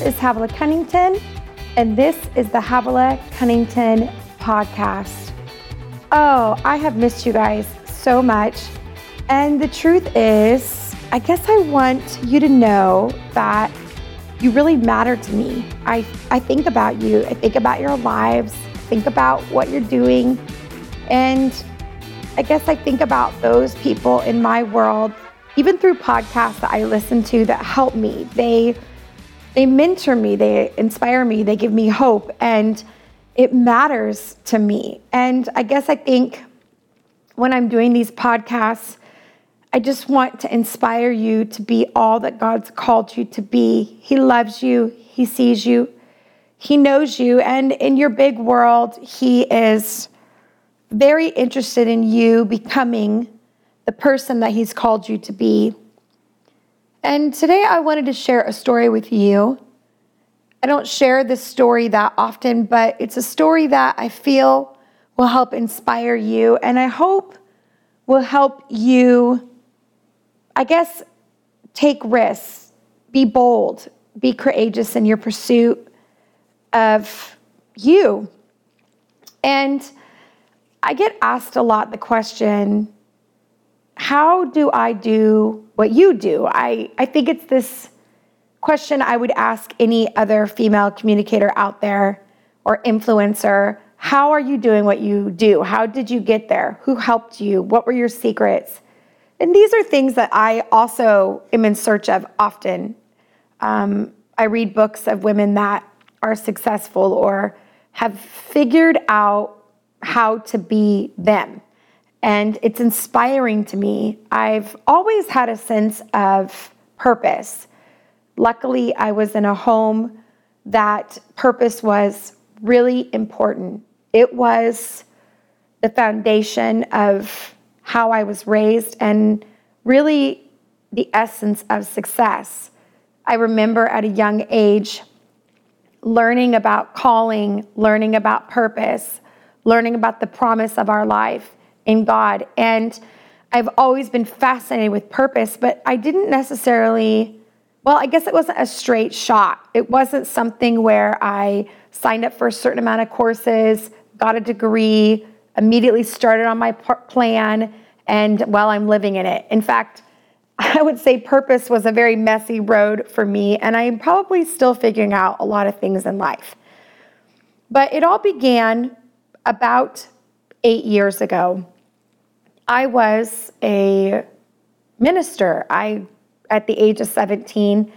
Is Havilah Cunnington, and this is the Havilah Cunnington podcast. Oh, I have missed you guys so much. And the truth is, I guess I want you to know that you really matter to me. I, I think about you, I think about your lives, think about what you're doing. And I guess I think about those people in my world, even through podcasts that I listen to that help me. They they mentor me, they inspire me, they give me hope, and it matters to me. And I guess I think when I'm doing these podcasts, I just want to inspire you to be all that God's called you to be. He loves you, He sees you, He knows you, and in your big world, He is very interested in you becoming the person that He's called you to be. And today I wanted to share a story with you. I don't share this story that often, but it's a story that I feel will help inspire you and I hope will help you, I guess, take risks, be bold, be courageous in your pursuit of you. And I get asked a lot the question, how do I do what you do? I, I think it's this question I would ask any other female communicator out there or influencer. How are you doing what you do? How did you get there? Who helped you? What were your secrets? And these are things that I also am in search of often. Um, I read books of women that are successful or have figured out how to be them and it's inspiring to me. I've always had a sense of purpose. Luckily, I was in a home that purpose was really important. It was the foundation of how I was raised and really the essence of success. I remember at a young age learning about calling, learning about purpose, learning about the promise of our life in God. And I've always been fascinated with purpose, but I didn't necessarily, well, I guess it wasn't a straight shot. It wasn't something where I signed up for a certain amount of courses, got a degree, immediately started on my plan, and well, I'm living in it. In fact, I would say purpose was a very messy road for me, and I'm probably still figuring out a lot of things in life. But it all began about eight years ago. I was a minister. I, at the age of 17,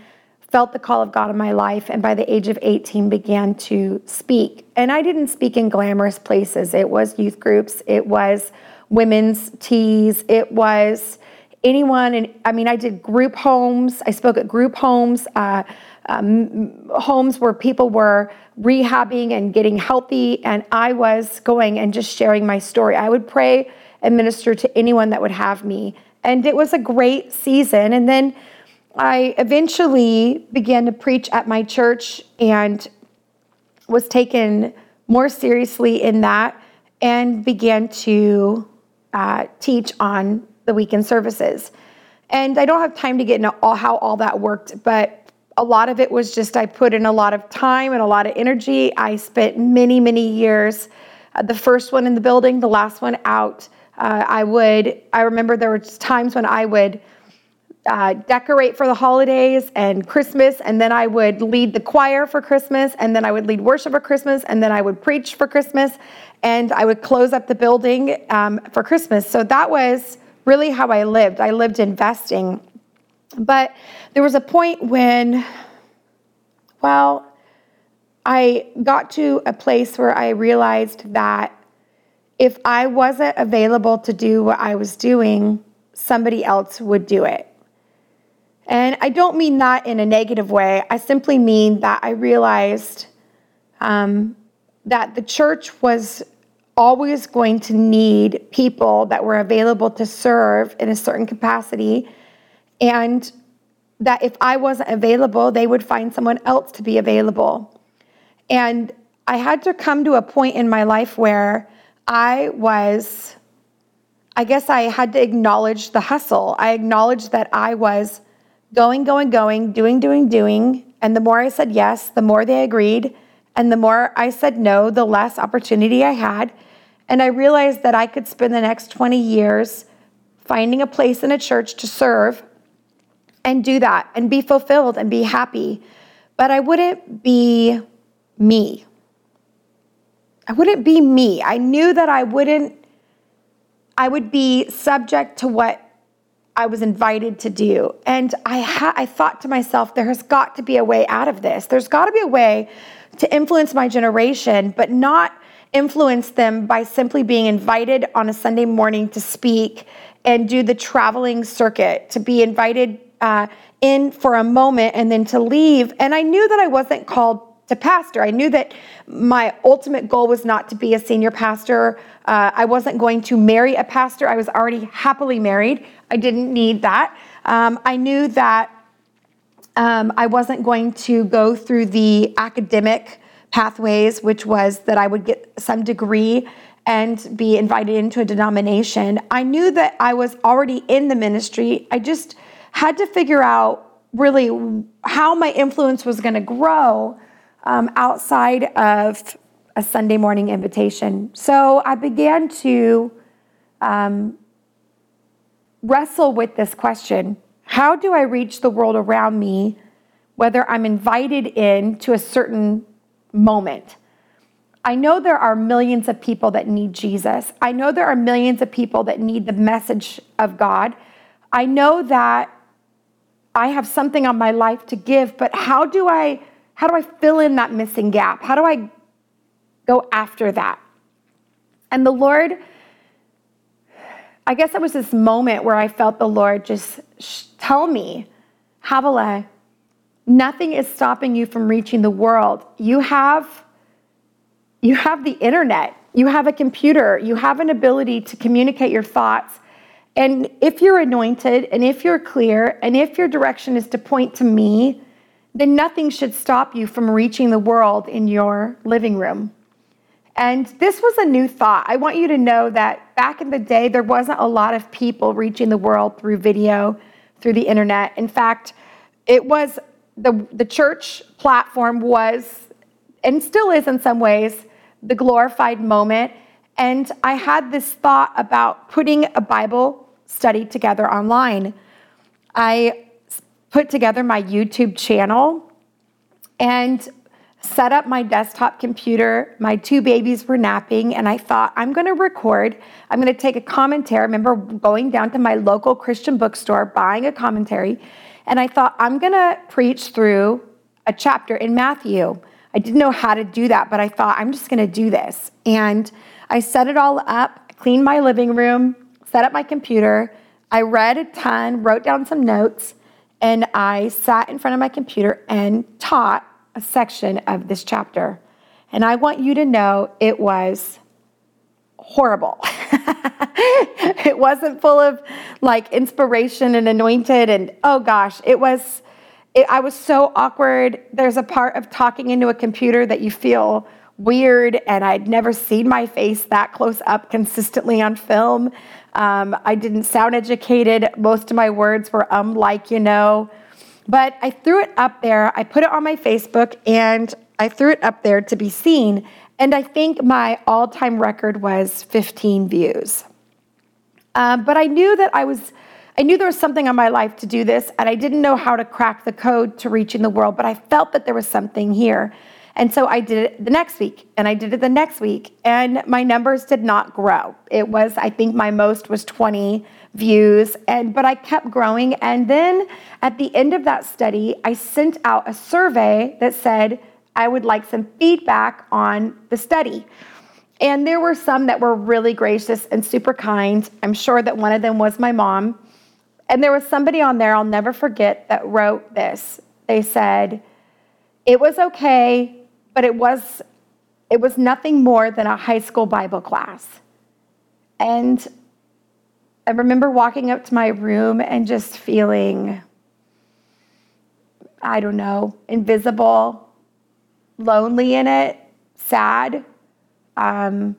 felt the call of God in my life, and by the age of 18, began to speak. And I didn't speak in glamorous places, it was youth groups, it was women's teas, it was anyone. And I mean, I did group homes, I spoke at group homes. Uh, um, homes where people were rehabbing and getting healthy, and I was going and just sharing my story. I would pray and minister to anyone that would have me. And it was a great season. And then I eventually began to preach at my church and was taken more seriously in that and began to uh, teach on the weekend services. And I don't have time to get into all how all that worked, but a lot of it was just I put in a lot of time and a lot of energy. I spent many, many years, uh, the first one in the building, the last one out. Uh, I would, I remember there were times when I would uh, decorate for the holidays and Christmas, and then I would lead the choir for Christmas, and then I would lead worship for Christmas, and then I would preach for Christmas, and I would close up the building um, for Christmas. So that was really how I lived. I lived investing but there was a point when, well, I got to a place where I realized that if I wasn't available to do what I was doing, somebody else would do it. And I don't mean that in a negative way. I simply mean that I realized um, that the church was always going to need people that were available to serve in a certain capacity and that if I wasn't available, they would find someone else to be available. And I had to come to a point in my life where I was, I guess I had to acknowledge the hustle. I acknowledged that I was going, going, going, doing, doing, doing, And the more I said yes, the more they agreed. And the more I said no, the less opportunity I had. And I realized that I could spend the next 20 years finding a place in a church to serve and do that and be fulfilled and be happy. But I wouldn't be me. I wouldn't be me. I knew that I wouldn't, I would be subject to what I was invited to do. And I, ha- I thought to myself, there has got to be a way out of this. There's got to be a way to influence my generation, but not influence them by simply being invited on a Sunday morning to speak and do the traveling circuit, to be invited uh, in for a moment and then to leave. And I knew that I wasn't called to pastor. I knew that my ultimate goal was not to be a senior pastor. Uh, I wasn't going to marry a pastor. I was already happily married. I didn't need that. Um, I knew that um, I wasn't going to go through the academic pathways, which was that I would get some degree and be invited into a denomination. I knew that I was already in the ministry. I just had to figure out really how my influence was going to grow um, outside of a Sunday morning invitation. So I began to um, wrestle with this question How do I reach the world around me, whether I'm invited in to a certain moment? I know there are millions of people that need Jesus. I know there are millions of people that need the message of God. I know that I have something on my life to give, but how do I how do I fill in that missing gap? How do I go after that? And the Lord, I guess it was this moment where I felt the Lord just tell me, Havilah, nothing is stopping you from reaching the world. You have you have the internet, you have a computer, you have an ability to communicate your thoughts. And if you're anointed and if you're clear and if your direction is to point to me, then nothing should stop you from reaching the world in your living room. And this was a new thought. I want you to know that back in the day, there wasn't a lot of people reaching the world through video, through the internet. In fact, it was the, the church platform was, and still is in some ways, the glorified moment. And I had this thought about putting a Bible study together online. I put together my YouTube channel and set up my desktop computer. My two babies were napping, and I thought, I'm going to record. I'm going to take a commentary. I remember going down to my local Christian bookstore, buying a commentary, and I thought, I'm going to preach through a chapter in Matthew. I didn't know how to do that, but I thought, I'm just going to do this. And I set it all up, cleaned my living room, set up my computer. I read a ton, wrote down some notes and I sat in front of my computer and taught a section of this chapter. And I want you to know it was horrible. it wasn't full of like inspiration and anointed and oh gosh, it was it, I was so awkward. There's a part of talking into a computer that you feel weird and I'd never seen my face that close up consistently on film. Um, I didn't sound educated. Most of my words were um, like, you know. But I threw it up there. I put it on my Facebook and I threw it up there to be seen. And I think my all time record was 15 views. Um, but I knew that I was, I knew there was something on my life to do this, and I didn't know how to crack the code to reaching the world, but I felt that there was something here. And so I did it the next week and I did it the next week and my numbers did not grow. It was I think my most was 20 views and but I kept growing and then at the end of that study I sent out a survey that said I would like some feedback on the study. And there were some that were really gracious and super kind. I'm sure that one of them was my mom. And there was somebody on there I'll never forget that wrote this. They said, "It was okay but it was it was nothing more than a high school Bible class. And I remember walking up to my room and just feeling I don't know, invisible, lonely in it, sad. Um,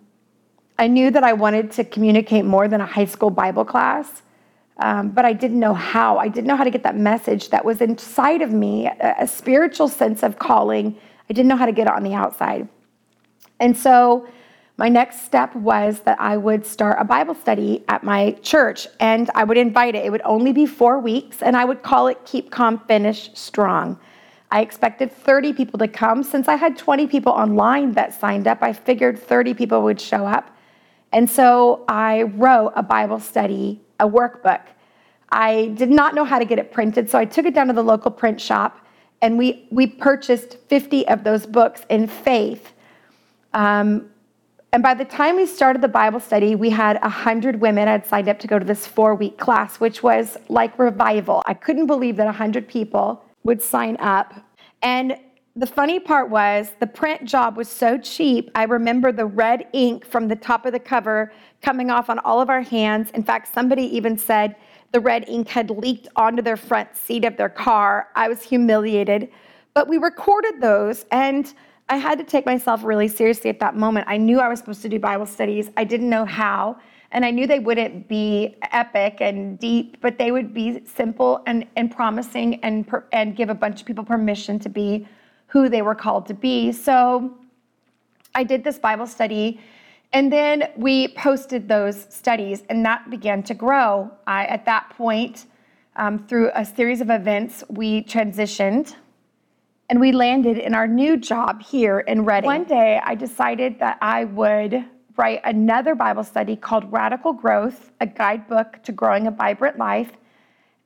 I knew that I wanted to communicate more than a high school Bible class. um, but I didn't know how. I didn't know how to get that message that was inside of me, a, a spiritual sense of calling. I didn't know how to get it on the outside. And so my next step was that I would start a Bible study at my church and I would invite it. It would only be four weeks and I would call it Keep Calm, Finish Strong. I expected 30 people to come. Since I had 20 people online that signed up, I figured 30 people would show up. And so I wrote a Bible study, a workbook. I did not know how to get it printed, so I took it down to the local print shop and we, we purchased 50 of those books in faith. Um, and by the time we started the Bible study, we had 100 women had signed up to go to this four week class, which was like revival. I couldn't believe that 100 people would sign up. And the funny part was the print job was so cheap. I remember the red ink from the top of the cover coming off on all of our hands. In fact, somebody even said the red ink had leaked onto their front seat of their car. I was humiliated. But we recorded those, and I had to take myself really seriously at that moment. I knew I was supposed to do Bible studies, I didn't know how. And I knew they wouldn't be epic and deep, but they would be simple and, and promising and, and give a bunch of people permission to be who they were called to be. So I did this Bible study, and then we posted those studies, and that began to grow. I, at that point, um, through a series of events, we transitioned and we landed in our new job here in Redding. One day, I decided that I would write another Bible study called Radical Growth, a guidebook to growing a vibrant life.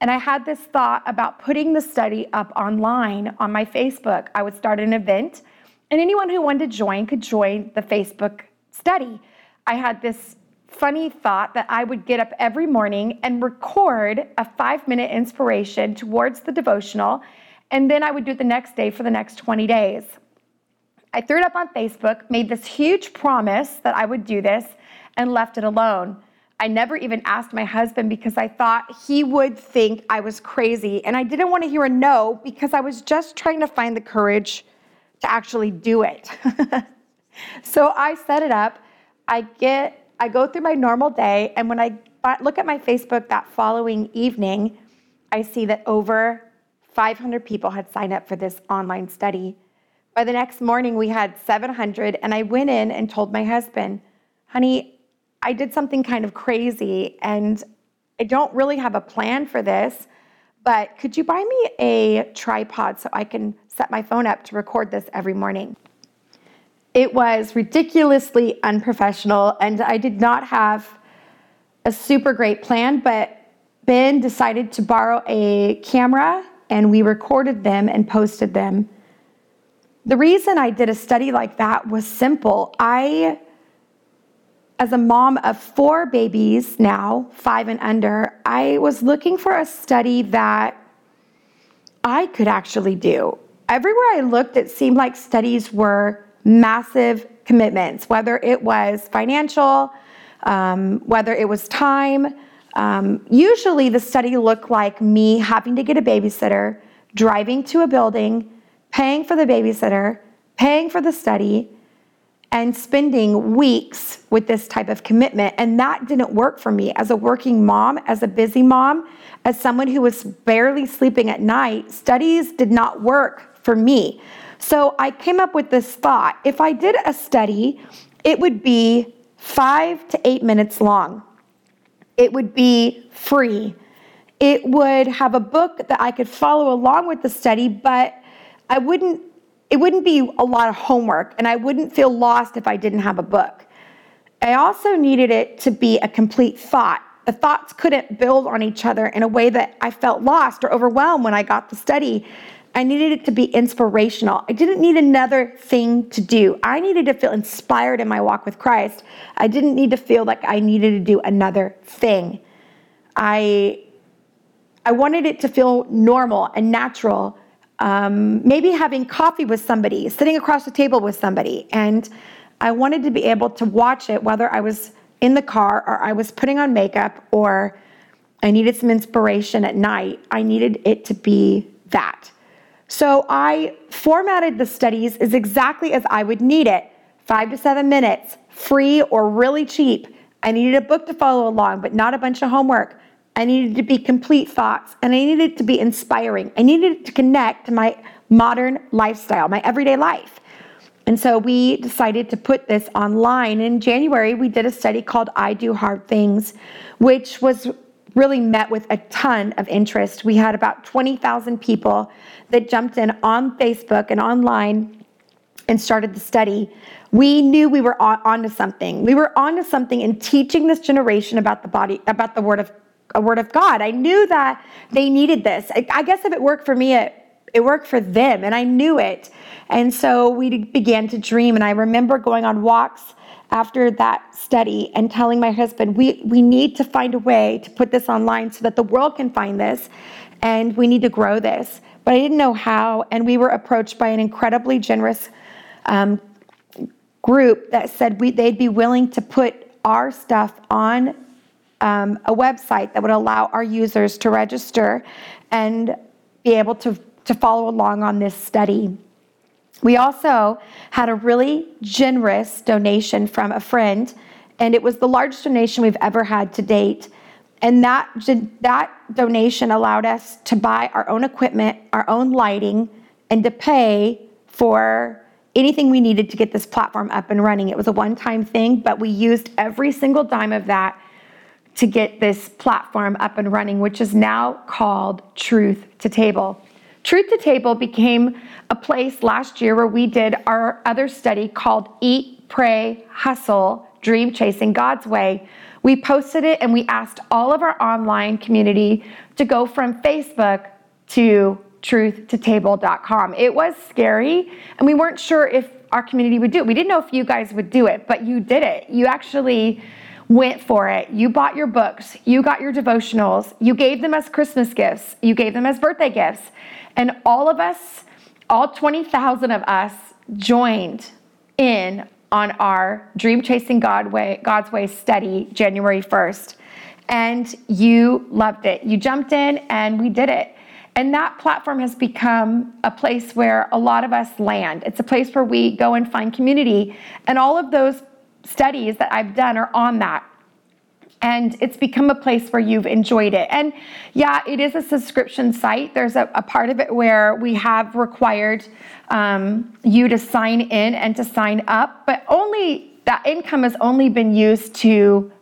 And I had this thought about putting the study up online on my Facebook. I would start an event, and anyone who wanted to join could join the Facebook study. I had this funny thought that I would get up every morning and record a five minute inspiration towards the devotional, and then I would do it the next day for the next 20 days. I threw it up on Facebook, made this huge promise that I would do this, and left it alone. I never even asked my husband because I thought he would think I was crazy. And I didn't want to hear a no because I was just trying to find the courage to actually do it. so I set it up. I get I go through my normal day and when I look at my Facebook that following evening, I see that over 500 people had signed up for this online study. By the next morning, we had 700, and I went in and told my husband, honey, I did something kind of crazy, and I don't really have a plan for this, but could you buy me a tripod so I can set my phone up to record this every morning? It was ridiculously unprofessional, and I did not have a super great plan, but Ben decided to borrow a camera and we recorded them and posted them. The reason I did a study like that was simple. I, as a mom of four babies now, five and under, I was looking for a study that I could actually do. Everywhere I looked, it seemed like studies were massive commitments, whether it was financial, um, whether it was time. Um, usually, the study looked like me having to get a babysitter, driving to a building, paying for the babysitter, paying for the study, and spending weeks with this type of commitment. And that didn't work for me as a working mom, as a busy mom, as someone who was barely sleeping at night. Studies did not work for me. So I came up with this thought if I did a study, it would be five to eight minutes long. It would be free. It would have a book that I could follow along with the study, but I wouldn't it wouldn't be a lot of homework and I wouldn't feel lost if I didn't have a book. I also needed it to be a complete thought. The thoughts couldn't build on each other in a way that I felt lost or overwhelmed when I got the study. I needed it to be inspirational. I didn't need another thing to do. I needed to feel inspired in my walk with Christ. I didn't need to feel like I needed to do another thing. I I wanted it to feel normal and natural. Um, maybe having coffee with somebody, sitting across the table with somebody, and I wanted to be able to watch it whether I was in the car or I was putting on makeup or I needed some inspiration at night. I needed it to be that. So I formatted the studies as exactly as I would need it five to seven minutes, free or really cheap. I needed a book to follow along, but not a bunch of homework. I needed to be complete thoughts, and I needed to be inspiring. I needed to connect to my modern lifestyle, my everyday life. And so we decided to put this online. In January, we did a study called I Do Hard Things, which was really met with a ton of interest. We had about 20,000 people that jumped in on Facebook and online and started the study. We knew we were on, onto something. We were onto something in teaching this generation about the body, about the word of a word of God. I knew that they needed this. I, I guess if it worked for me, it, it worked for them, and I knew it. And so we began to dream. And I remember going on walks after that study and telling my husband, we, we need to find a way to put this online so that the world can find this, and we need to grow this. But I didn't know how. And we were approached by an incredibly generous um, group that said we, they'd be willing to put our stuff on um, a website that would allow our users to register and be able to, to follow along on this study. We also had a really generous donation from a friend, and it was the largest donation we've ever had to date. And that, that donation allowed us to buy our own equipment, our own lighting, and to pay for anything we needed to get this platform up and running. It was a one time thing, but we used every single dime of that to get this platform up and running, which is now called Truth to Table. Truth to Table became a place last year where we did our other study called Eat, Pray, Hustle, Dream Chasing God's Way. We posted it and we asked all of our online community to go from Facebook to truthtotable.com. It was scary and we weren't sure if our community would do it. We didn't know if you guys would do it, but you did it. You actually went for it. You bought your books, you got your devotionals, you gave them as Christmas gifts, you gave them as birthday gifts. And all of us, all 20,000 of us, joined in on our Dream Chasing God way, God's Way study January 1st. And you loved it. You jumped in and we did it. And that platform has become a place where a lot of us land. It's a place where we go and find community. And all of those studies that I've done are on that. And it's become a place where you've enjoyed it. And yeah, it is a subscription site. There's a, a part of it where we have required um, you to sign in and to sign up, but only that income has only been used to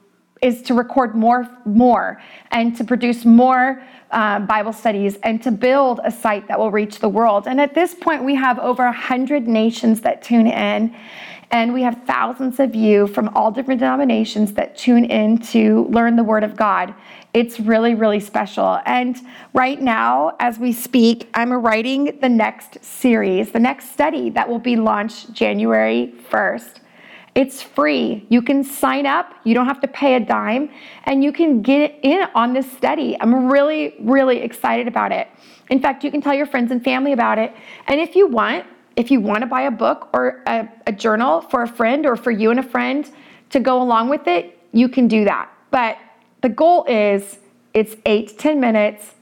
is to record more more and to produce more uh, bible studies and to build a site that will reach the world and at this point we have over 100 nations that tune in and we have thousands of you from all different denominations that tune in to learn the Word of God. It's really, really special. And right now, as we speak, I'm writing the next series, the next study that will be launched January 1st. It's free. You can sign up, you don't have to pay a dime, and you can get in on this study. I'm really, really excited about it. In fact, you can tell your friends and family about it. And if you want, if you want to buy a book or a, a, journal for a friend or for you and a friend to go along with it, you can do that. But the goal is it's eight to 10 minutes,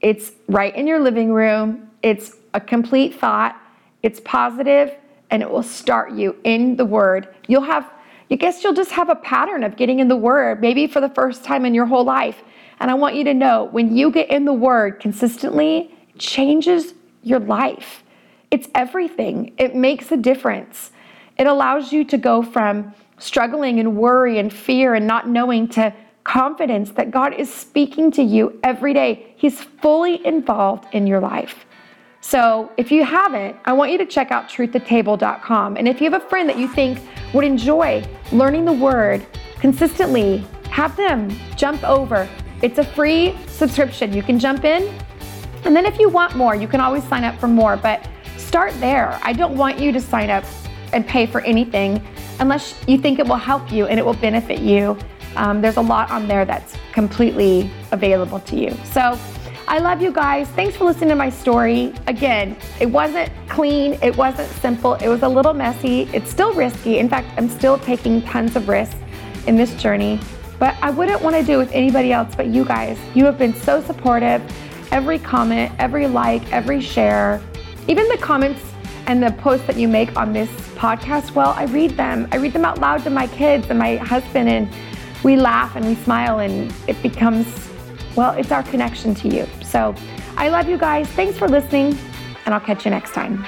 it's right in your living room, it's a complete thought, it's positive, and it will start you in the Word. You'll have, I guess you'll just have a pattern of getting in the Word, maybe for the first time in your whole life. And I want you to know when you get in the Word consistently, changes your life. It's everything. It makes a difference. It allows you to go from struggling and worry and fear and not knowing to confidence that God is speaking to you every day. He's fully involved in your life. So, if you haven't, I want you to check out truthtotable.com. And if you have a friend that you think would enjoy learning the word consistently, have them jump over. It's a free subscription. You can jump in. And then if you want more, you can always sign up for more. But Start there. I don't want you to sign up and pay for anything unless you think it will help you and it will benefit you. Um, there's a lot on there that's completely available to you. So I love you guys. Thanks for listening to my story. Again, it wasn't clean, it wasn't simple, it was a little messy. It's still risky. In fact, I'm still taking tons of risks in this journey. But I wouldn't want to do it with anybody else but you guys. You have been so supportive. Every comment, every like, every share, even the comments and the posts that you make on this podcast, well, I read them. I read them out loud to my kids and my husband, and we laugh and we smile, and it becomes Well, it's our connection to you. So I love you guys. Thanks for listening, and I'll catch you next time.